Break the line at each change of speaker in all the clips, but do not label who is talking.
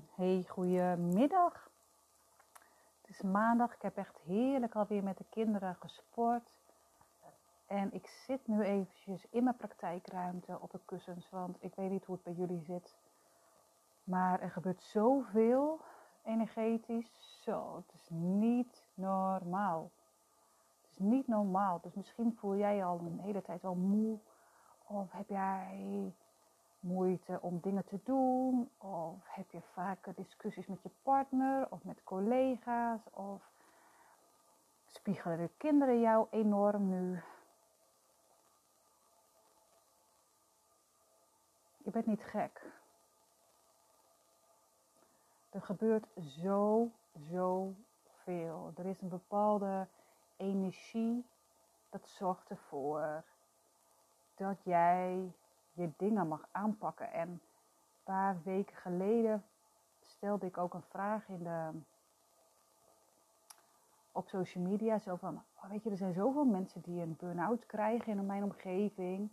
Hey, goedemiddag. Het is maandag. Ik heb echt heerlijk alweer met de kinderen gesport. En ik zit nu eventjes in mijn praktijkruimte op de kussens, want ik weet niet hoe het bij jullie zit. Maar er gebeurt zoveel energetisch. Zo, het is niet normaal. Het is niet normaal. Dus misschien voel jij je al een hele tijd wel moe. Of heb jij moeite om dingen te doen? Of heb je vaker discussies met je partner of met collega's? Of spiegelen de kinderen jou enorm nu? Je bent niet gek. Er gebeurt zo, zo veel. Er is een bepaalde energie dat zorgt ervoor dat jij je dingen mag aanpakken. En een paar weken geleden stelde ik ook een vraag in de, op social media. Zo van, oh, weet je, er zijn zoveel mensen die een burn-out krijgen in mijn omgeving.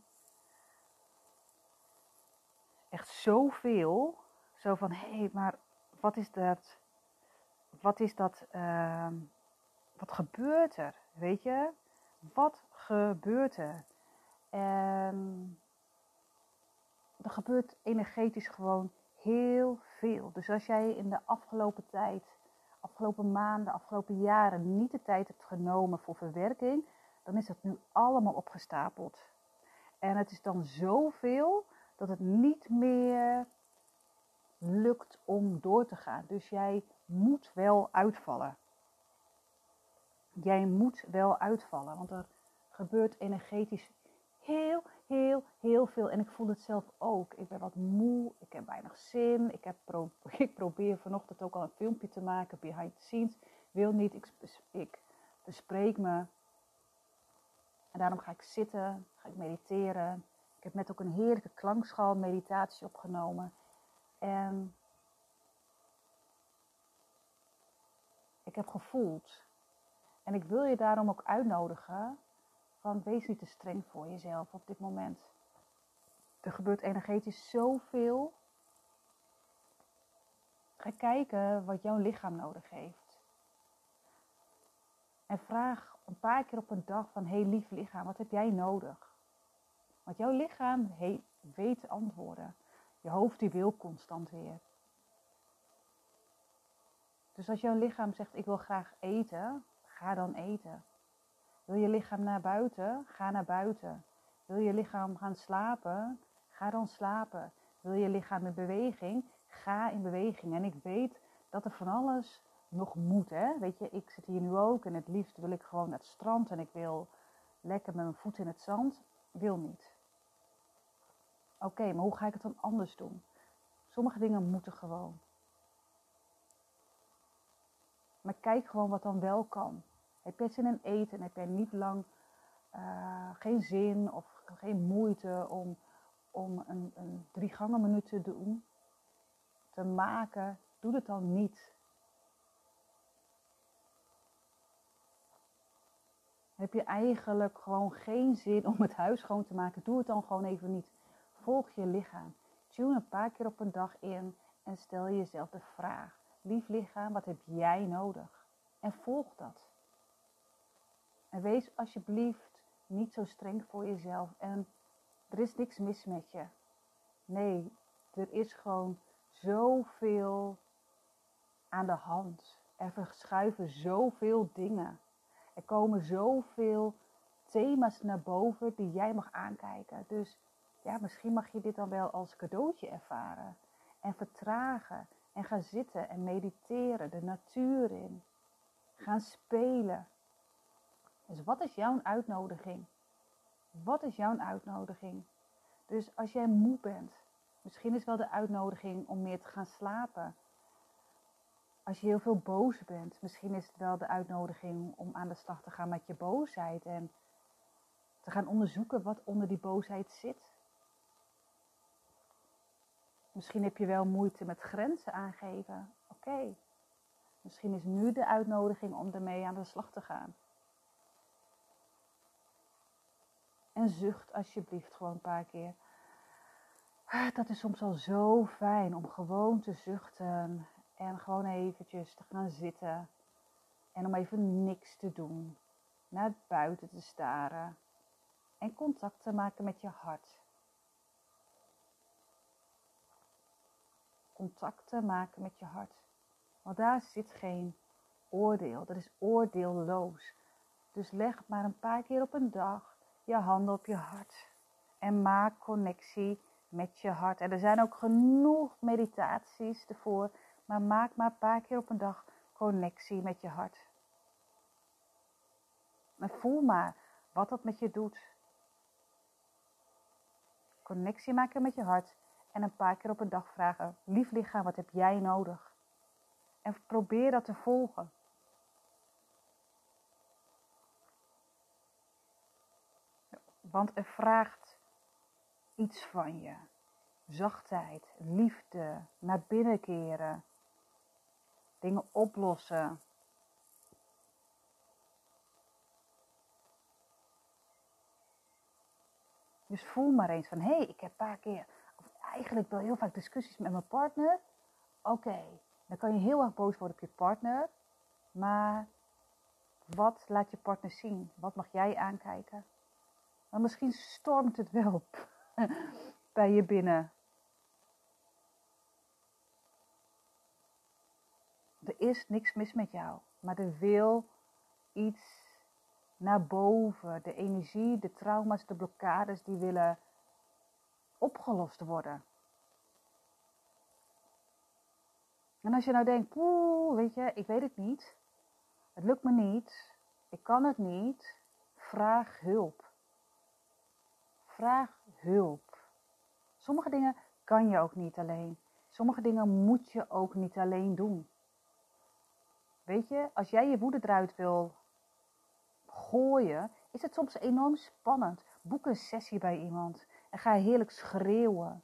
Echt zoveel. Zo van, hé, hey, maar wat is dat? Wat is dat? Uh, wat gebeurt er? Weet je? Wat gebeurt er? En er gebeurt energetisch gewoon heel veel. Dus als jij in de afgelopen tijd, afgelopen maanden, afgelopen jaren niet de tijd hebt genomen voor verwerking, dan is dat nu allemaal opgestapeld. En het is dan zoveel dat het niet meer lukt om door te gaan. Dus jij moet wel uitvallen. Jij moet wel uitvallen, want er gebeurt energetisch heel, heel, heel veel. En ik voel het zelf ook. Ik ben wat moe, ik heb weinig zin. Ik, heb ik probeer vanochtend ook al een filmpje te maken, behind the scenes. Wil niet, ik, ik bespreek me. En daarom ga ik zitten, ga ik mediteren. Ik heb net ook een heerlijke klankschaal meditatie opgenomen. En ik heb gevoeld. En ik wil je daarom ook uitnodigen van wees niet te streng voor jezelf op dit moment. Er gebeurt energetisch zoveel. Ga kijken wat jouw lichaam nodig heeft. En vraag een paar keer op een dag van, hey, lief lichaam, wat heb jij nodig? Want jouw lichaam weet antwoorden. Je hoofd die wil constant weer. Dus als jouw lichaam zegt, ik wil graag eten, ga dan eten. Wil je lichaam naar buiten? Ga naar buiten. Wil je lichaam gaan slapen? Ga dan slapen. Wil je lichaam in beweging? Ga in beweging. En ik weet dat er van alles nog moet. Hè? Weet je, ik zit hier nu ook en het liefst wil ik gewoon naar het strand en ik wil lekker met mijn voet in het zand. Wil niet. Oké, maar hoe ga ik het dan anders doen? Sommige dingen moeten gewoon. Maar kijk gewoon wat dan wel kan. Heb je zin in eten? Heb jij niet lang uh, geen zin of geen moeite om, om een, een drie gangen menu te doen? Te maken? Doe het dan niet. Heb je eigenlijk gewoon geen zin om het huis schoon te maken? Doe het dan gewoon even niet. Volg je lichaam. Tune een paar keer op een dag in en stel jezelf de vraag: Lief lichaam, wat heb jij nodig? En volg dat. En wees alsjeblieft niet zo streng voor jezelf. En er is niks mis met je. Nee, er is gewoon zoveel aan de hand. Er verschuiven zoveel dingen. Er komen zoveel thema's naar boven die jij mag aankijken. Dus ja, misschien mag je dit dan wel als cadeautje ervaren. En vertragen. En gaan zitten en mediteren. De natuur in. Gaan spelen. Dus wat is jouw uitnodiging? Wat is jouw uitnodiging? Dus als jij moe bent, misschien is wel de uitnodiging om meer te gaan slapen. Als je heel veel boos bent, misschien is het wel de uitnodiging om aan de slag te gaan met je boosheid en te gaan onderzoeken wat onder die boosheid zit. Misschien heb je wel moeite met grenzen aangeven. Oké, misschien is nu de uitnodiging om ermee aan de slag te gaan. En zucht alsjeblieft gewoon een paar keer. Ah, dat is soms al zo fijn om gewoon te zuchten en gewoon eventjes te gaan zitten en om even niks te doen, naar buiten te staren en contact te maken met je hart. Contact te maken met je hart. Want daar zit geen oordeel, dat is oordeelloos. Dus leg maar een paar keer op een dag je handen op je hart en maak connectie met je hart. En er zijn ook genoeg meditaties ervoor, maar maak maar een paar keer op een dag connectie met je hart. En voel maar wat dat met je doet. Connectie maken met je hart en een paar keer op een dag vragen: Lief lichaam, wat heb jij nodig? En probeer dat te volgen. Want er vraagt iets van je. Zachtheid, liefde, naar binnen keren, dingen oplossen. Dus voel maar eens van, hé, hey, ik heb een paar keer, of eigenlijk wel heel vaak discussies met mijn partner. Oké, dan kan je heel erg boos worden op je partner. Maar wat laat je partner zien? Wat mag jij aankijken? Maar misschien stormt het wel bij je binnen. Er is niks mis met jou, maar er wil iets naar boven. De energie, de trauma's, de blokkades die willen opgelost worden. En als je nou denkt, poeh, weet je, ik weet het niet. Het lukt me niet. Ik kan het niet. Vraag hulp. Vraag hulp. Sommige dingen kan je ook niet alleen. Sommige dingen moet je ook niet alleen doen. Weet je, als jij je woede eruit wil gooien, is het soms enorm spannend. Boek een sessie bij iemand en ga heerlijk schreeuwen.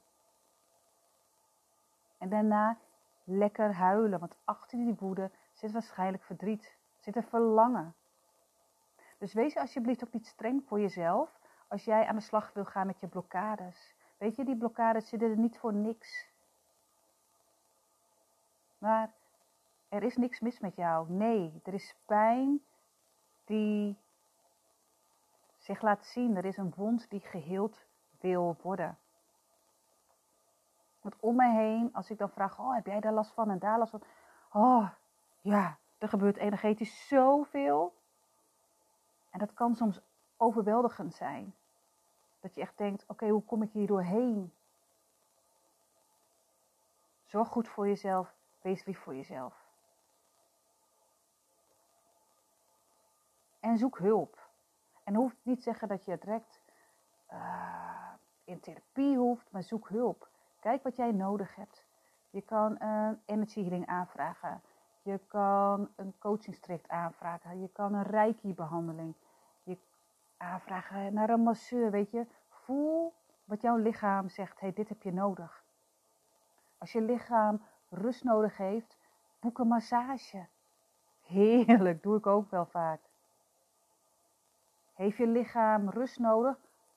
En daarna lekker huilen, want achter die woede zit waarschijnlijk verdriet, zit er verlangen. Dus wees alsjeblieft ook niet streng voor jezelf als jij aan de slag wil gaan met je blokkades. Weet je, die blokkades zitten er niet voor niks. Maar er is niks mis met jou. Nee, er is pijn die zich laat zien. Er is een wond die geheeld wil worden. Want om me heen, als ik dan vraag, oh, heb jij daar last van en daar last van? Oh, ja, er gebeurt energetisch zoveel. En dat kan soms overweldigend zijn. Dat je echt denkt, oké, hoe kom ik hier doorheen? Zorg goed voor jezelf, wees lief voor jezelf. En zoek hulp. En hoeft niet zeggen dat je direct uh, in therapie hoeft, maar zoek hulp. Kijk wat jij nodig hebt. Je kan een energy healing aanvragen. Je kan een coachingstraject aanvragen. Je kan een reiki behandeling aanvragen naar een masseur, weet je. Voel wat jouw lichaam zegt, hey, dit heb je nodig. Als je lichaam rust nodig heeft, boek een massage. Heerlijk, doe ik ook wel vaak. Heeft je lichaam rust nodig?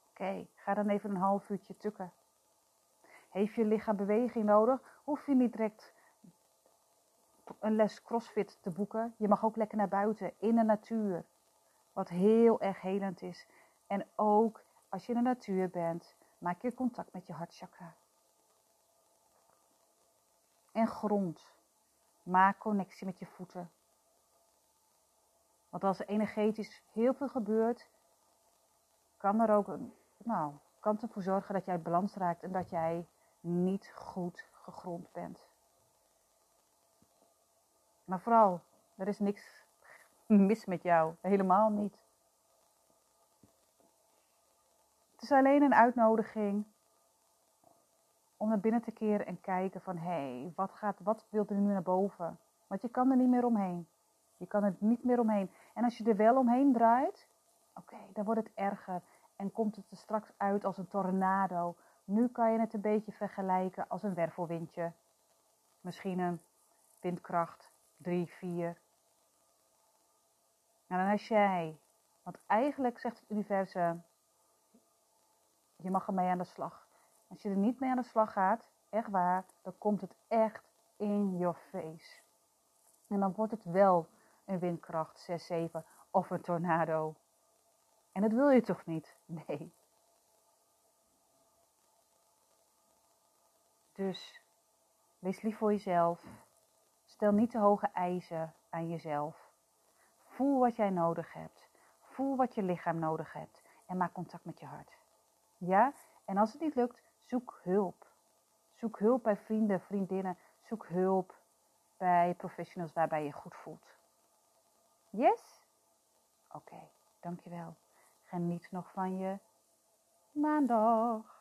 Oké, ga dan even een half uurtje tukken. Heeft je lichaam beweging nodig? Hoef je niet direct een les crossfit te boeken. Je mag ook lekker naar buiten, in de natuur. Wat heel erg helend is. En ook als je in de natuur bent, maak je contact met je hartchakra. En grond. Maak connectie met je voeten. Want als er energetisch heel veel gebeurt, kan er ook een, nou, kan ervoor zorgen dat jij balans raakt en dat jij niet goed gegrond bent. Maar vooral, er is niks mis met jou. Helemaal niet. Het is alleen een uitnodiging om naar binnen te keren en kijken van hé, hey, wat, gaat, wat wil er nu naar boven? Want je kan er niet meer omheen. Je kan er niet meer omheen. En als je er wel omheen draait, oké, dan wordt het erger. En komt het er straks uit als een tornado. Nu kan je het een beetje vergelijken als een wervelwindje. Misschien een windkracht 3, 4. En dan als jij, want eigenlijk zegt het universum, je mag ermee aan de slag. Als je er niet mee aan de slag gaat, echt waar, dan komt het echt in your face. En dan wordt het wel een windkracht 6, 7 of een tornado. En dat wil je toch niet? Nee. Dus wees lief voor jezelf. Stel niet te hoge eisen aan jezelf. Voel wat jij nodig hebt. Voel wat je lichaam nodig hebt. En maak contact met je hart. Ja? En als het niet lukt, zoek hulp. Zoek hulp bij vrienden, vriendinnen. Zoek hulp bij professionals waarbij je goed voelt. Yes? Oké, dankjewel. Geniet nog van je maandag.